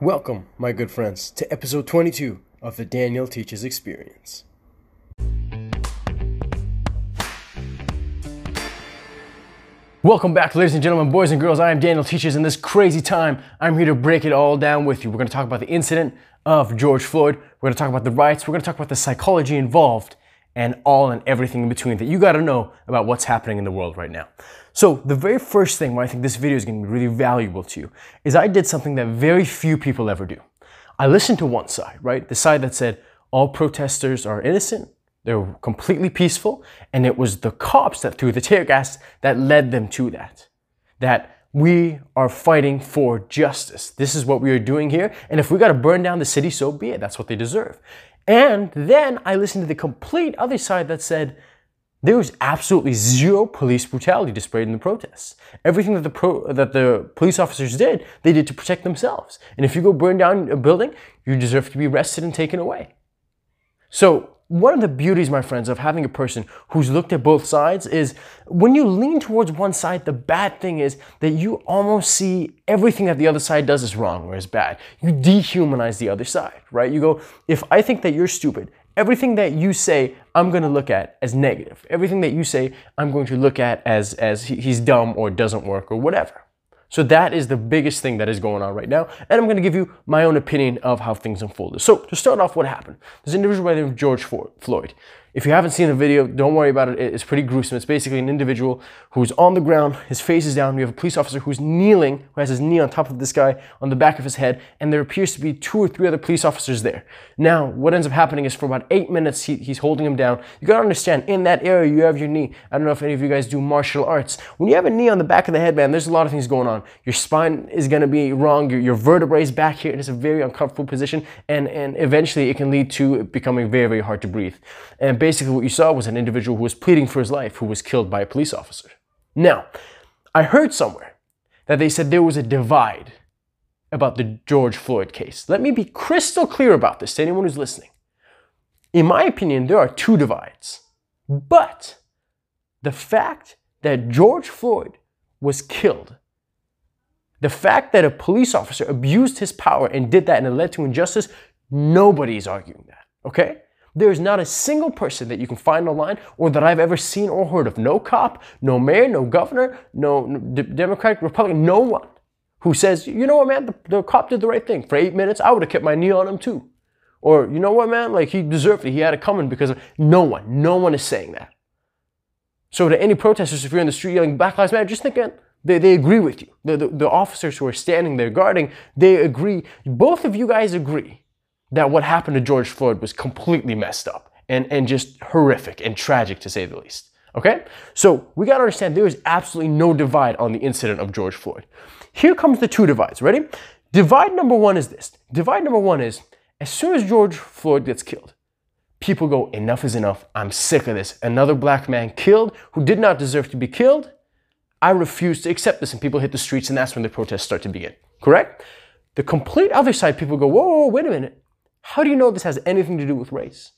Welcome, my good friends, to episode 22 of the Daniel Teaches Experience. Welcome back, ladies and gentlemen, boys and girls. I am Daniel Teaches. In this crazy time, I'm here to break it all down with you. We're going to talk about the incident of George Floyd. We're going to talk about the rights. We're going to talk about the psychology involved and all and everything in between that you got to know about what's happening in the world right now. So, the very first thing why I think this video is going to be really valuable to you is I did something that very few people ever do. I listened to one side, right? The side that said all protesters are innocent, they're completely peaceful, and it was the cops that threw the tear gas that led them to that. That we are fighting for justice. This is what we are doing here. And if we got to burn down the city, so be it. That's what they deserve. And then I listened to the complete other side that said there was absolutely zero police brutality displayed in the protests. Everything that the pro- that the police officers did, they did to protect themselves. And if you go burn down a building, you deserve to be arrested and taken away. So one of the beauties, my friends, of having a person who's looked at both sides is when you lean towards one side, the bad thing is that you almost see everything that the other side does is wrong or is bad. You dehumanize the other side, right? You go, if I think that you're stupid, everything that you say, I'm going to look at as negative. Everything that you say, I'm going to look at as, as he's dumb or doesn't work or whatever. So that is the biggest thing that is going on right now. And I'm going to give you my own opinion of how things unfolded. So to start off, what happened? This individual by the name of George Floyd. If you haven't seen the video, don't worry about it. It's pretty gruesome. It's basically an individual who's on the ground, his face is down. We have a police officer who's kneeling, who has his knee on top of this guy on the back of his head, and there appears to be two or three other police officers there. Now, what ends up happening is for about eight minutes, he, he's holding him down. You gotta understand, in that area, you have your knee. I don't know if any of you guys do martial arts. When you have a knee on the back of the head, man, there's a lot of things going on. Your spine is gonna be wrong, your, your vertebrae is back here. and It is a very uncomfortable position, and, and eventually it can lead to becoming very, very hard to breathe. And basically, what you saw was an individual who was pleading for his life who was killed by a police officer. Now, I heard somewhere that they said there was a divide about the George Floyd case. Let me be crystal clear about this to anyone who's listening. In my opinion, there are two divides. But the fact that George Floyd was killed, the fact that a police officer abused his power and did that and it led to injustice, nobody's arguing that. Okay? There is not a single person that you can find online or that I've ever seen or heard of. No cop, no mayor, no governor, no Democratic, Republican, no one who says, you know what, man, the, the cop did the right thing. For eight minutes, I would have kept my knee on him too. Or, you know what, man, like he deserved it. He had it coming because of no one, no one is saying that. So to any protesters, if you're in the street yelling Black Lives Matter, just think they, they agree with you. The, the, the officers who are standing there guarding, they agree. Both of you guys agree that what happened to George Floyd was completely messed up and, and just horrific and tragic to say the least. Okay? So we gotta understand there is absolutely no divide on the incident of George Floyd. Here comes the two divides. Ready? Divide number one is this. Divide number one is as soon as George Floyd gets killed, people go, enough is enough. I'm sick of this. Another black man killed who did not deserve to be killed. I refuse to accept this. And people hit the streets, and that's when the protests start to begin. Correct? The complete other side, people go, whoa, whoa, wait a minute. How do you know this has anything to do with race?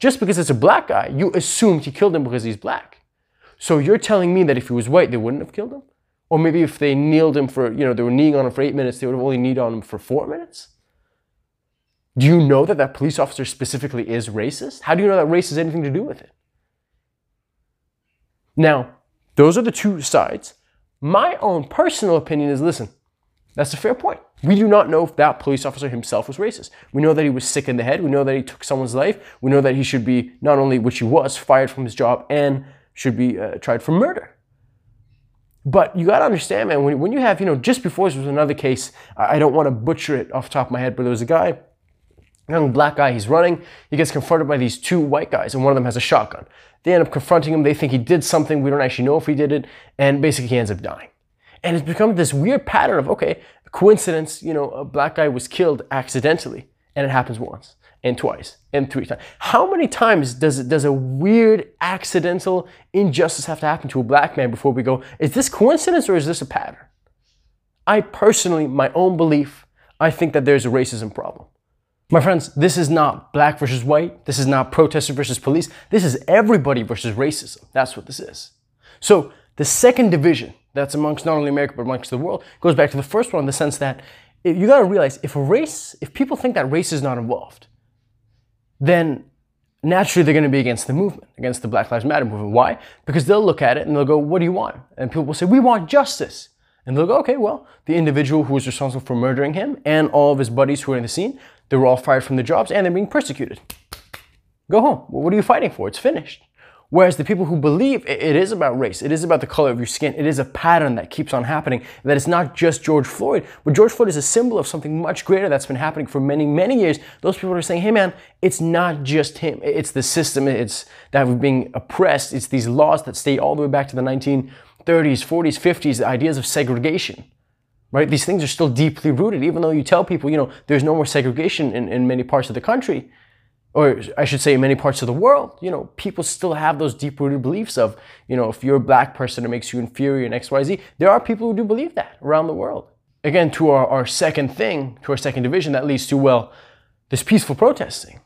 Just because it's a black guy, you assumed he killed him because he's black. So you're telling me that if he was white, they wouldn't have killed him? Or maybe if they kneeled him for, you know, they were kneeling on him for eight minutes, they would have only kneeled on him for four minutes? Do you know that that police officer specifically is racist? How do you know that race has anything to do with it? Now, those are the two sides. My own personal opinion is listen, that's a fair point. We do not know if that police officer himself was racist. We know that he was sick in the head. We know that he took someone's life. We know that he should be, not only which he was, fired from his job and should be uh, tried for murder. But you got to understand, man, when, when you have, you know, just before this was another case, I don't want to butcher it off the top of my head, but there was a guy, young black guy, he's running. He gets confronted by these two white guys, and one of them has a shotgun. They end up confronting him. They think he did something. We don't actually know if he did it. And basically, he ends up dying. And it's become this weird pattern of, okay, coincidence, you know, a black guy was killed accidentally, and it happens once and twice and three times. How many times does does a weird accidental injustice have to happen to a black man before we go, is this coincidence or is this a pattern? I personally, my own belief, I think that there's a racism problem. My friends, this is not black versus white. This is not protester versus police. This is everybody versus racism. That's what this is. So the second division that's amongst not only America but amongst the world goes back to the first one in the sense that you got to realize if a race, if people think that race is not involved, then naturally they're going to be against the movement, against the Black Lives Matter movement. Why? Because they'll look at it and they'll go, What do you want? And people will say, We want justice. And they'll go, Okay, well, the individual who was responsible for murdering him and all of his buddies who were in the scene, they were all fired from their jobs and they're being persecuted. Go home. Well, what are you fighting for? It's finished. Whereas the people who believe it is about race, it is about the color of your skin, it is a pattern that keeps on happening, that it's not just George Floyd, but George Floyd is a symbol of something much greater that's been happening for many, many years. Those people are saying, hey man, it's not just him, it's the system, it's that we're being oppressed, it's these laws that stay all the way back to the 1930s, 40s, 50s, the ideas of segregation. Right? These things are still deeply rooted, even though you tell people, you know, there's no more segregation in, in many parts of the country or I should say, in many parts of the world, you know, people still have those deep-rooted beliefs of, you know, if you're a black person, it makes you inferior in X, Y, Z. There are people who do believe that around the world. Again, to our, our second thing, to our second division, that leads to, well, this peaceful protesting.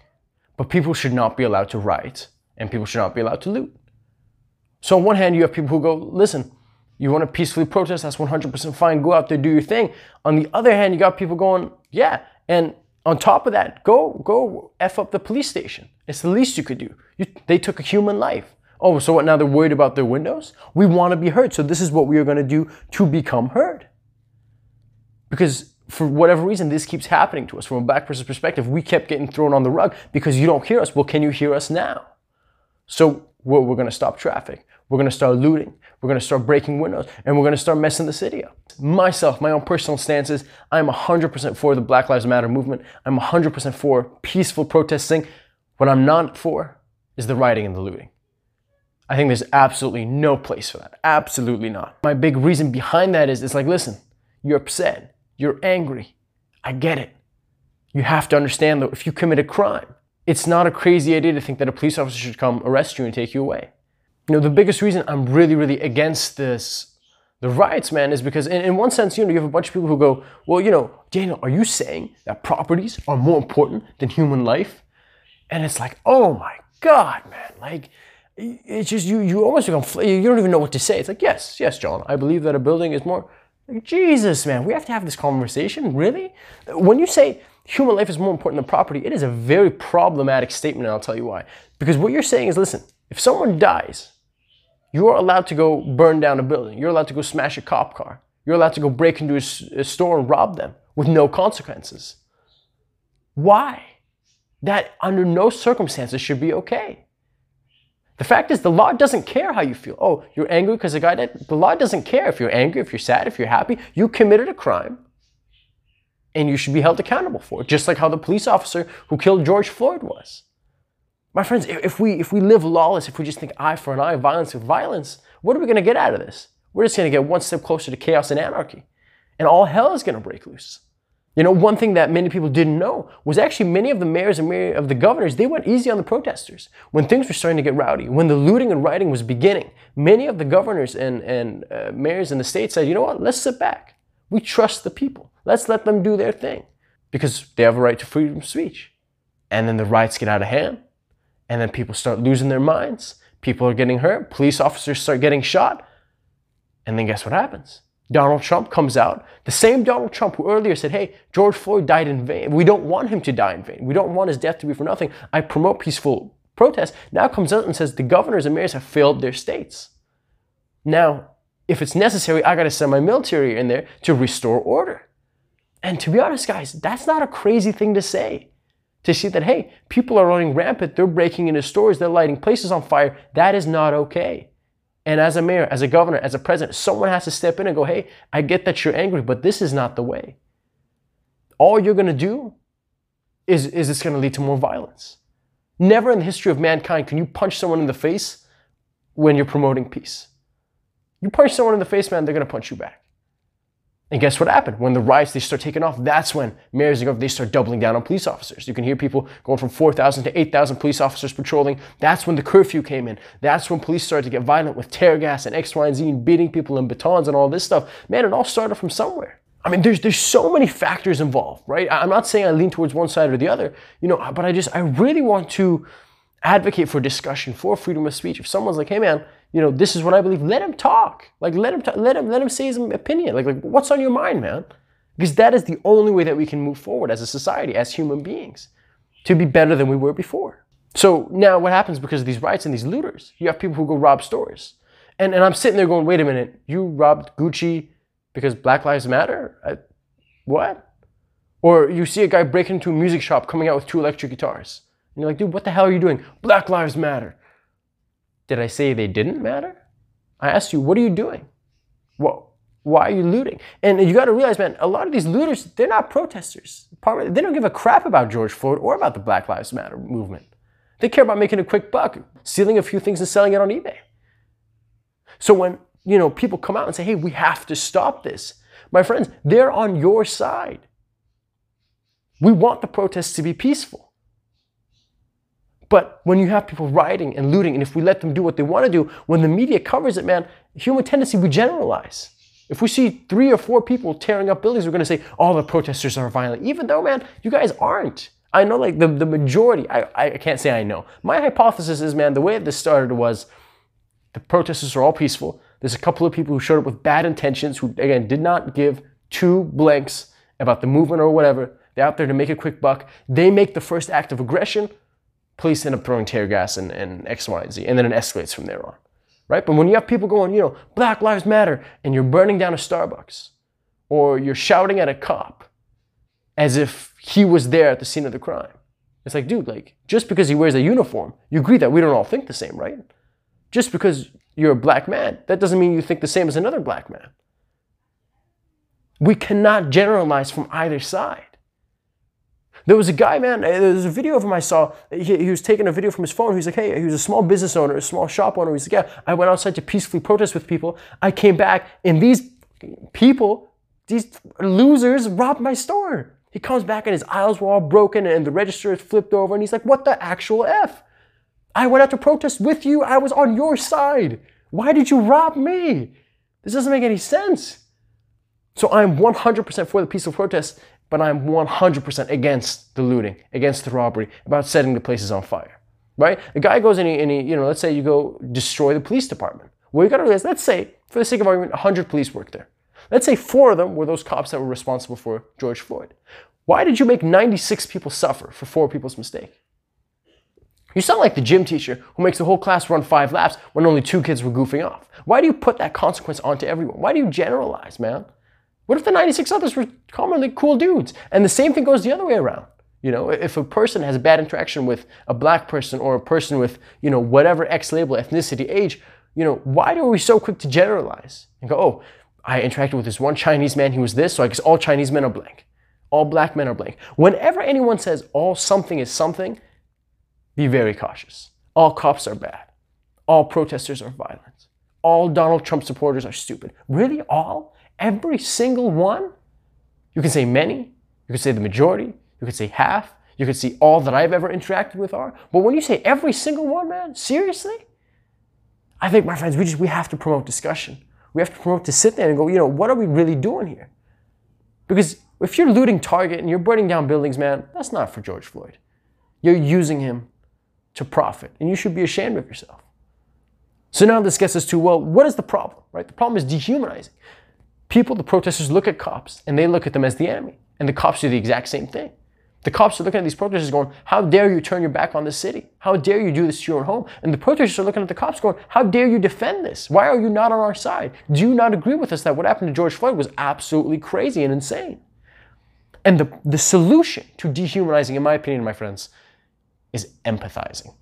But people should not be allowed to riot, and people should not be allowed to loot. So on one hand, you have people who go, listen, you want to peacefully protest, that's 100% fine, go out there, do your thing. On the other hand, you got people going, yeah, and on top of that, go go f up the police station. It's the least you could do. You, they took a human life. Oh, so what? Now they're worried about their windows. We want to be heard, so this is what we are going to do to become heard. Because for whatever reason, this keeps happening to us from a black person's perspective. We kept getting thrown on the rug because you don't hear us. Well, can you hear us now? So we're, we're going to stop traffic. We're going to start looting. We're going to start breaking windows and we're going to start messing the city up. Myself, my own personal stances, I'm 100% for the Black Lives Matter movement. I'm 100% for peaceful protesting. What I'm not for is the rioting and the looting. I think there's absolutely no place for that. Absolutely not. My big reason behind that is it's like, listen, you're upset, you're angry. I get it. You have to understand that if you commit a crime, it's not a crazy idea to think that a police officer should come arrest you and take you away you know, the biggest reason I'm really, really against this, the riots, man, is because in, in one sense, you know, you have a bunch of people who go, well, you know, Daniel, are you saying that properties are more important than human life? And it's like, oh my God, man, like, it's just, you, you almost become, you don't even know what to say. It's like, yes, yes, John, I believe that a building is more, like, Jesus, man, we have to have this conversation, really? When you say human life is more important than property, it is a very problematic statement, and I'll tell you why. Because what you're saying is, listen, if someone dies, you're allowed to go burn down a building. You're allowed to go smash a cop car. You're allowed to go break into a, a store and rob them with no consequences. Why? That under no circumstances should be okay. The fact is, the law doesn't care how you feel. Oh, you're angry because the guy died. The law doesn't care if you're angry, if you're sad, if you're happy. You committed a crime and you should be held accountable for it, just like how the police officer who killed George Floyd was. My friends, if we if we live lawless, if we just think eye for an eye, violence for violence, what are we going to get out of this? We're just going to get one step closer to chaos and anarchy, and all hell is going to break loose. You know, one thing that many people didn't know was actually many of the mayors and many of the governors, they went easy on the protesters. When things were starting to get rowdy, when the looting and rioting was beginning, many of the governors and, and uh, mayors in the state said, you know what, let's sit back. We trust the people. Let's let them do their thing because they have a right to freedom of speech. And then the riots get out of hand and then people start losing their minds. People are getting hurt. Police officers start getting shot. And then guess what happens? Donald Trump comes out. The same Donald Trump who earlier said, hey, George Floyd died in vain. We don't want him to die in vain. We don't want his death to be for nothing. I promote peaceful protest. Now comes out and says the governors and mayors have failed their states. Now, if it's necessary, I got to send my military in there to restore order. And to be honest, guys, that's not a crazy thing to say to see that, hey, people are running rampant, they're breaking into stores, they're lighting places on fire. That is not okay. And as a mayor, as a governor, as a president, someone has to step in and go, hey, I get that you're angry, but this is not the way. All you're going to do is, is it's going to lead to more violence. Never in the history of mankind can you punch someone in the face when you're promoting peace. You punch someone in the face, man, they're going to punch you back. And guess what happened? When the riots they start taking off, that's when mayors and governors they start doubling down on police officers. You can hear people going from 4,000 to 8,000 police officers patrolling. That's when the curfew came in. That's when police started to get violent with tear gas and X, Y, and Z and beating people and batons and all this stuff. Man, it all started from somewhere. I mean, there's there's so many factors involved, right? I'm not saying I lean towards one side or the other, you know, but I just I really want to advocate for discussion, for freedom of speech. If someone's like, hey man, you know, this is what I believe, let him talk. Like let him let him let him say his opinion. Like, like what's on your mind, man? Because that is the only way that we can move forward as a society, as human beings, to be better than we were before. So now what happens because of these riots and these looters? You have people who go rob stores. And, and I'm sitting there going, wait a minute, you robbed Gucci because Black Lives Matter? I, what? Or you see a guy breaking into a music shop coming out with two electric guitars. And you're like, dude, what the hell are you doing? Black Lives Matter. Did I say they didn't matter? I asked you, what are you doing? Well, why are you looting? And you got to realize, man, a lot of these looters, they're not protesters. They don't give a crap about George Floyd or about the Black Lives Matter movement. They care about making a quick buck, stealing a few things and selling it on eBay. So when, you know, people come out and say, "Hey, we have to stop this." My friends, they're on your side. We want the protests to be peaceful. But when you have people rioting and looting, and if we let them do what they want to do, when the media covers it, man, human tendency, we generalize. If we see three or four people tearing up buildings, we're going to say all the protesters are violent, even though, man, you guys aren't. I know like the, the majority, I, I can't say I know. My hypothesis is, man, the way this started was the protesters are all peaceful. There's a couple of people who showed up with bad intentions who, again, did not give two blanks about the movement or whatever. They're out there to make a quick buck. They make the first act of aggression. Police end up throwing tear gas and, and X, Y, and Z. And then it escalates from there on. Right? But when you have people going, you know, Black Lives Matter, and you're burning down a Starbucks, or you're shouting at a cop as if he was there at the scene of the crime. It's like, dude, like, just because he wears a uniform, you agree that we don't all think the same, right? Just because you're a black man, that doesn't mean you think the same as another black man. We cannot generalize from either side. There was a guy, man, uh, there was a video of him I saw. He, he, was taking a video from his phone. He was like, hey, he was a small business owner, a small shop owner. He's like, yeah, I went outside to peacefully protest with people. I came back, and these people, these losers, robbed my store. He comes back and his aisles were all broken and the register is flipped over and he's like, what the actual F? I went out to protest with you. I was on your side. Why did you rob me? This doesn't make any sense. So I'm 100% for the peaceful protest, but I'm 100% against the looting, against the robbery, about setting the places on fire. Right? A guy goes and he, and he, you know, let's say you go destroy the police department. Well, you gotta realize, let's say, for the sake of argument, 100 police work there. Let's say four of them were those cops that were responsible for George Floyd. Why did you make 96 people suffer for four people's mistake? You sound like the gym teacher who makes the whole class run five laps when only two kids were goofing off. Why do you put that consequence onto everyone? Why do you generalize, man? What if the 96 others were commonly cool dudes? And the same thing goes the other way around. You know, if a person has a bad interaction with a black person or a person with, you know, whatever X label, ethnicity, age, you know, why are we so quick to generalize and go, oh, I interacted with this one Chinese man, he was this, so I guess all Chinese men are blank. All black men are blank. Whenever anyone says all something is something, be very cautious. All cops are bad. All protesters are violent. All Donald Trump supporters are stupid. Really? All? Every single one? You can say many. You can say the majority. You can say half. You can say all that I've ever interacted with are. But when you say every single one, man, seriously? I think, my friends, we just we have to promote discussion. We have to promote to sit there and go, you know, what are we really doing here? Because if you're looting Target and you're burning down buildings, man, that's not for George Floyd. You're using him to profit, and you should be ashamed of yourself. So now this gets us to, well, what is the problem, right? The problem is dehumanizing. People, the protesters, look at cops and they look at them as the enemy, and the cops do the exact same thing. The cops are looking at these protesters going, How dare you turn your back on the city? How dare you do this to your own home? And the protesters are looking at the cops going, How dare you defend this? Why are you not on our side? Do you not agree with us that what happened to George Floyd was absolutely crazy and insane? And the, the solution to dehumanizing, in my opinion, my friends, is empathizing.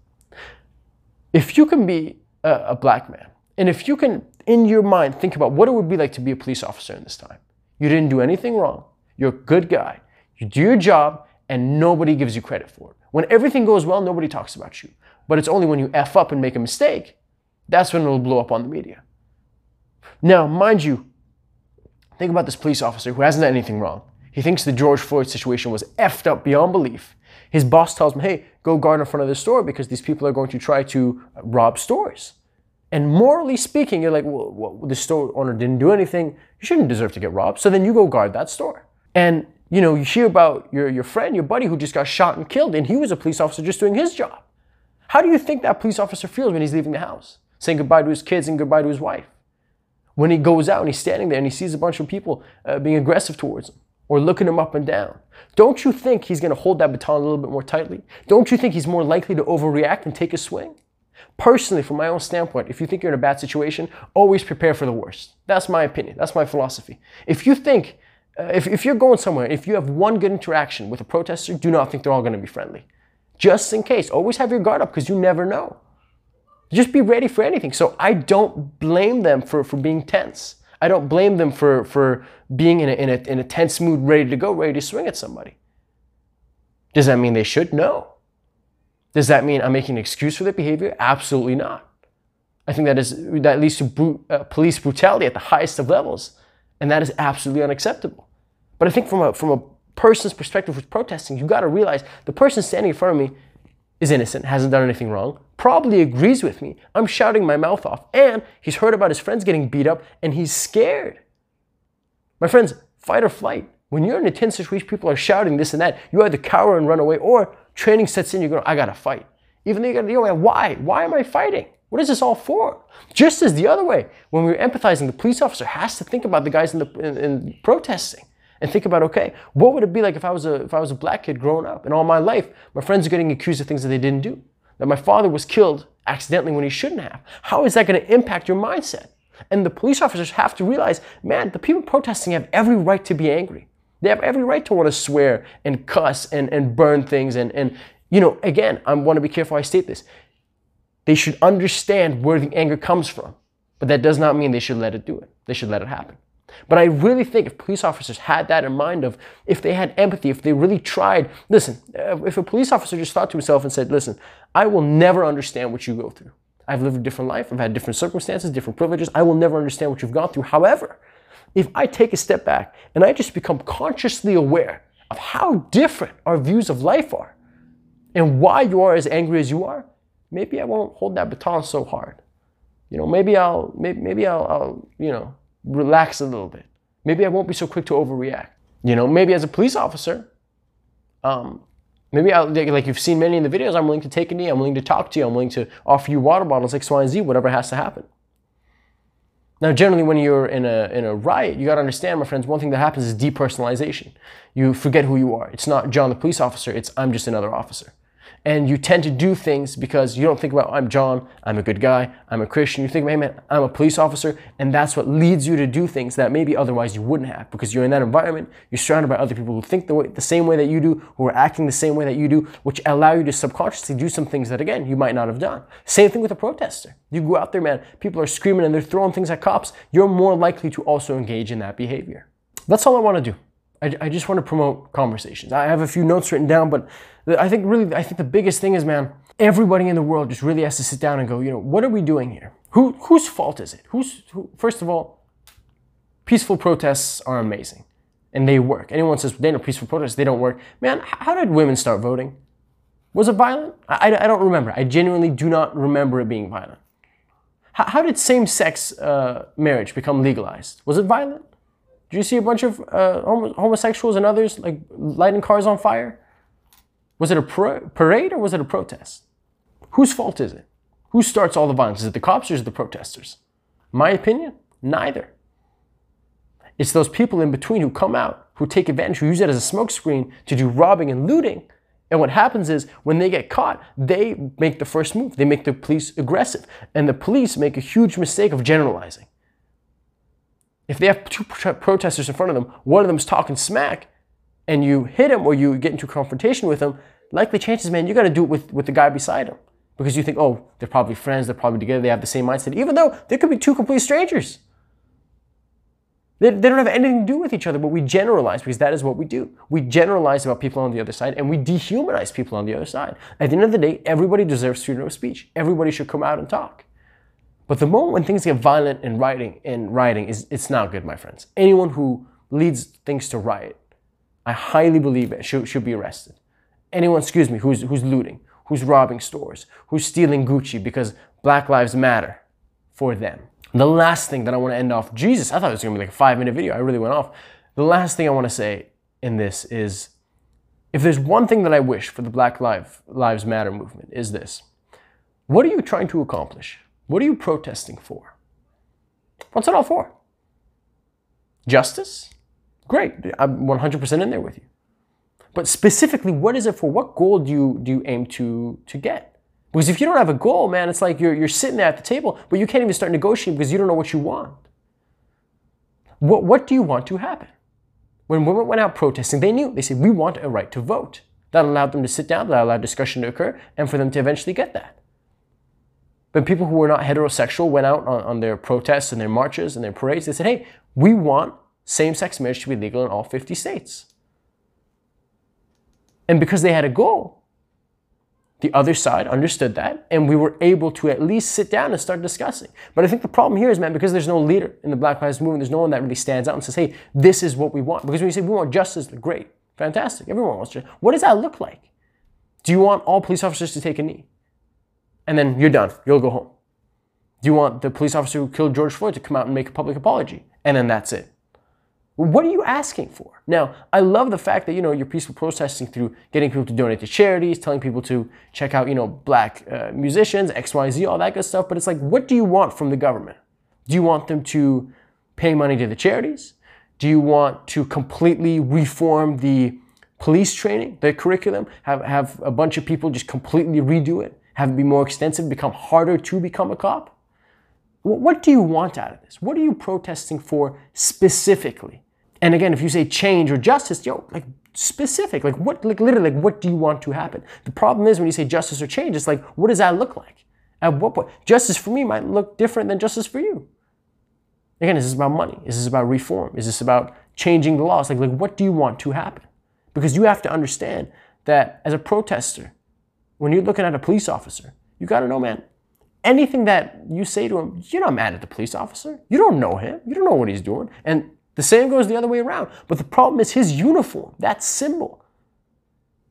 If you can be a, a black man, and if you can, in your mind, think about what it would be like to be a police officer in this time, you didn't do anything wrong, you're a good guy, you do your job, and nobody gives you credit for it. When everything goes well, nobody talks about you. But it's only when you F up and make a mistake, that's when it'll blow up on the media. Now, mind you, think about this police officer who hasn't done anything wrong. He thinks the George Floyd situation was effed up beyond belief. His boss tells him, hey, go guard in front of the store because these people are going to try to rob stores. And morally speaking, you're like, well, well, the store owner didn't do anything. You shouldn't deserve to get robbed. So then you go guard that store. And you know, you hear about your, your friend, your buddy who just got shot and killed, and he was a police officer just doing his job. How do you think that police officer feels when he's leaving the house, saying goodbye to his kids and goodbye to his wife? When he goes out and he's standing there and he sees a bunch of people uh, being aggressive towards him, or looking him up and down, don't you think he's going to hold that baton a little bit more tightly? Don't you think he's more likely to overreact and take a swing? Personally, from my own standpoint, if you think you're in a bad situation, always prepare for the worst. That's my opinion. That's my philosophy. If you think, uh, if, if you're going somewhere, if you have one good interaction with a protester, do not think they're all going to be friendly. Just in case, always have your guard up because you never know. Just be ready for anything. So I don't blame them for, for being tense. I don't blame them for, for being in a, in, a, in a tense mood, ready to go, ready to swing at somebody. Does that mean they should? No. Does that mean I'm making an excuse for their behavior? Absolutely not. I think that is that leads to brute, uh, police brutality at the highest of levels, and that is absolutely unacceptable. But I think from a from a person's perspective who's protesting, you got to realize the person standing in front of me is innocent, hasn't done anything wrong, probably agrees with me. I'm shouting my mouth off, and he's heard about his friends getting beat up, and he's scared. My friends, fight or flight. When you're in a tense situation, people are shouting this and that. You either cower and run away, or training sets in, you go, I gotta fight. Even though you gotta deal with why? Why am I fighting? What is this all for? Just as the other way, when we're empathizing, the police officer has to think about the guys in the in, in protesting and think about, okay, what would it be like if I was a if I was a black kid growing up and all my life my friends are getting accused of things that they didn't do, that my father was killed accidentally when he shouldn't have. How is that going to impact your mindset? And the police officers have to realize, man, the people protesting have every right to be angry. They have every right to want to swear and cuss and, and burn things. And, and, you know, again, I want to be careful I state this. They should understand where the anger comes from, but that does not mean they should let it do it. They should let it happen. But I really think if police officers had that in mind of if they had empathy, if they really tried, listen, uh, if a police officer just thought to himself and said, listen, I will never understand what you go through. I've lived a different life. I've had different circumstances, different privileges. I will never understand what you've gone through. However, if I take a step back and I just become consciously aware of how different our views of life are and why you are as angry as you are, maybe I won't hold that baton so hard. You know, maybe I'll maybe, maybe I'll, I'll you know relax a little bit. Maybe I won't be so quick to overreact. You know, maybe as a police officer, um, maybe I'll, like you've seen many in the videos, I'm willing to take a knee, I'm willing to talk to you, I'm willing to offer you water bottles, X, Y, and Z, whatever has to happen. Now, generally, when you're in a, in a riot, you got to understand, my friends, one thing that happens is depersonalization. You forget who you are. It's not John the police officer, it's I'm just another officer and you tend to do things because you don't think about I'm John, I'm a good guy, I'm a Christian. You think, hey man, I'm a police officer, and that's what leads you to do things that maybe otherwise you wouldn't have because you're in that environment. You're surrounded by other people who think the, way, the same way that you do, who are acting the same way that you do, which allow you to subconsciously do some things that again you might not have done. Same thing with a protester. You go out there, man, people are screaming and they're throwing things at cops. You're more likely to also engage in that behavior. That's all I want to do. I, I just want to promote conversations. I have a few notes written down, but I think really, I think the biggest thing is, man, everybody in the world just really has to sit down and go, you know, what are we doing here? Who, whose fault is it? Who's, who, first of all, peaceful protests are amazing and they work. Anyone says they know peaceful protests, they don't work. Man, how did women start voting? Was it violent? I, I, don't remember. I genuinely do not remember it being violent. How, how did same sex uh, marriage become legalized? Was it violent? Did you see a bunch of uh, homosexuals and others like lighting cars on fire? Was it a parade or was it a protest? Whose fault is it? Who starts all the violence? Is it the cops or is it the protesters? My opinion, neither. It's those people in between who come out, who take advantage, who use it as a smokescreen to do robbing and looting. And what happens is when they get caught, they make the first move. They make the police aggressive. And the police make a huge mistake of generalizing. If they have two protesters in front of them, one of them is talking smack, and you hit him or you get into confrontation with him, likely chances, man, you got to do it with, with the guy beside him. Because you think, oh, they're probably friends, they're probably together, they have the same mindset, even though there could be two complete strangers. They, they don't have anything to do with each other, but we generalize because that is what we do. We generalize about people on the other side and we dehumanize people on the other side. At the end of the day, everybody deserves freedom of speech. Everybody should come out and talk. But the moment when things get violent in writing, in writing is it's not good, my friends. Anyone who leads things to riot, I highly believe it should, should be arrested. Anyone, excuse me, who's, who's looting, who's robbing stores, who's stealing Gucci because Black Lives Matter for them. The last thing that I want to end off, Jesus, I thought it was going to be like a five minute video. I really went off. The last thing I want to say in this is if there's one thing that I wish for the Black Lives Matter movement is this. What are you trying to accomplish? What are you protesting for? What's it all for? Justice? Great, I'm 100% in there with you. But specifically, what is it for? What goal do you do you aim to to get? Because if you don't have a goal, man, it's like you're you're sitting there at the table, but you can't even start negotiating because you don't know what you want. What what do you want to happen? When women went out protesting, they knew. They said, we want a right to vote. That allowed them to sit down, that allowed discussion to occur, and for them to eventually get that. But people who were not heterosexual went out on, on their protests and their marches and their parades. They said, hey, we want same sex marriage to be legal in all 50 states. And because they had a goal, the other side understood that, and we were able to at least sit down and start discussing. But I think the problem here is, man, because there's no leader in the Black Lives Movement, there's no one that really stands out and says, hey, this is what we want. Because when you say we want justice, great, fantastic, everyone wants justice. What does that look like? Do you want all police officers to take a knee? And then you're done, you'll go home. Do you want the police officer who killed George Floyd to come out and make a public apology? And then that's it. What are you asking for? Now, I love the fact that, you know, you're peaceful protesting through getting people to donate to charities, telling people to check out, you know, black uh, musicians, XYZ, all that good stuff. But it's like, what do you want from the government? Do you want them to pay money to the charities? Do you want to completely reform the police training, the curriculum, have, have a bunch of people just completely redo it, have it be more extensive, become harder to become a cop? What do you want out of this? What are you protesting for specifically? And again, if you say change or justice, yo, like specific, like what, like literally, like what do you want to happen? The problem is when you say justice or change, it's like, what does that look like? At what point? Justice for me might look different than justice for you. Again, is this about money? Is this about reform? Is this about changing the laws? Like, like what do you want to happen? Because you have to understand that as a protester, when you're looking at a police officer, you got to know, man, anything that you say to him, you're not mad at the police officer. You don't know him. You don't know what he's doing. And the same goes the other way around. But the problem is his uniform, that symbol,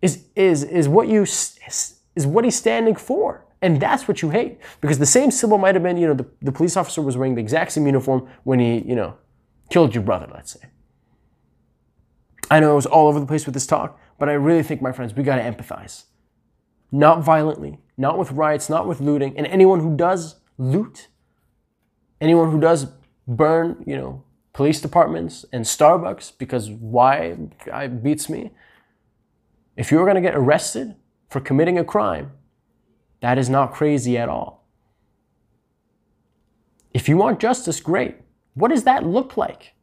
is, is, is, what, you, is, what he's standing for. And that's what you hate. Because the same symbol might have been, you know, the, the police officer was wearing the exact same uniform when he, you know, killed your brother, let's say. I know it was all over the place with this talk, but I really think, my friends, we got to empathize. Not violently, not with riots, not with looting. And anyone who does loot, anyone who does burn, you know, police departments and Starbucks, because why it beats me. If you're going to get arrested for committing a crime, that is not crazy at all. If you want justice, great. What does that look like?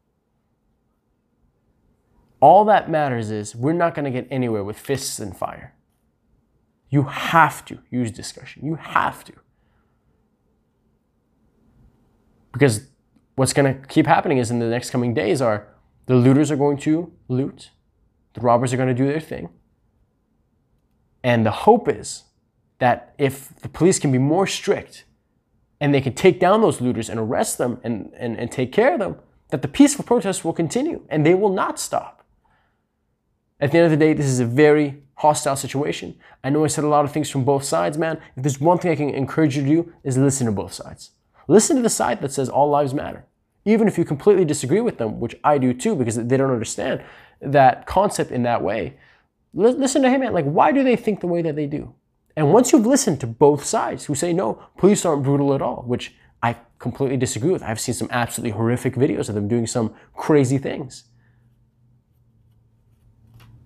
All that matters is we're not going to get anywhere with fists and fire. You have to use discussion. You have to. Because what's going to keep happening is in the next coming days are the looters are going to loot, the robbers are going to do their thing. And the hope is that if the police can be more strict and they can take down those looters and arrest them and, and, and take care of them, that the peaceful protests will continue and they will not stop. At the end of the day, this is a very hostile situation. I know I said a lot of things from both sides, man. If there's one thing I can encourage you to do is listen to both sides. Listen to the side that says all lives matter. Even if you completely disagree with them, which I do too, because they don't understand that concept in that way. Listen to him, man. Like, why do they think the way that they do? And once you've listened to both sides who say, no, police aren't brutal at all, which I completely disagree with. I've seen some absolutely horrific videos of them doing some crazy things.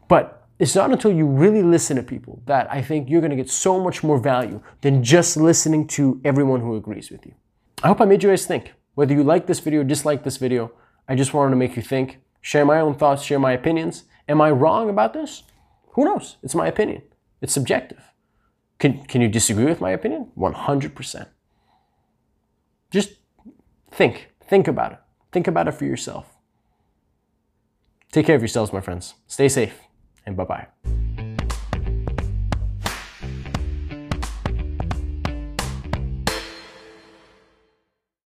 But it's not until you really listen to people that I think you're going to get so much more value than just listening to everyone who agrees with you. I hope I made you guys think. Whether you like this video or dislike this video, I just wanted to make you think, share my own thoughts, share my opinions. Am I wrong about this? Who knows? It's my opinion. It's subjective. Can, can you disagree with my opinion? 100%. Just think. Think about it. Think about it for yourself. Take care of yourselves, my friends. Stay safe and bye bye.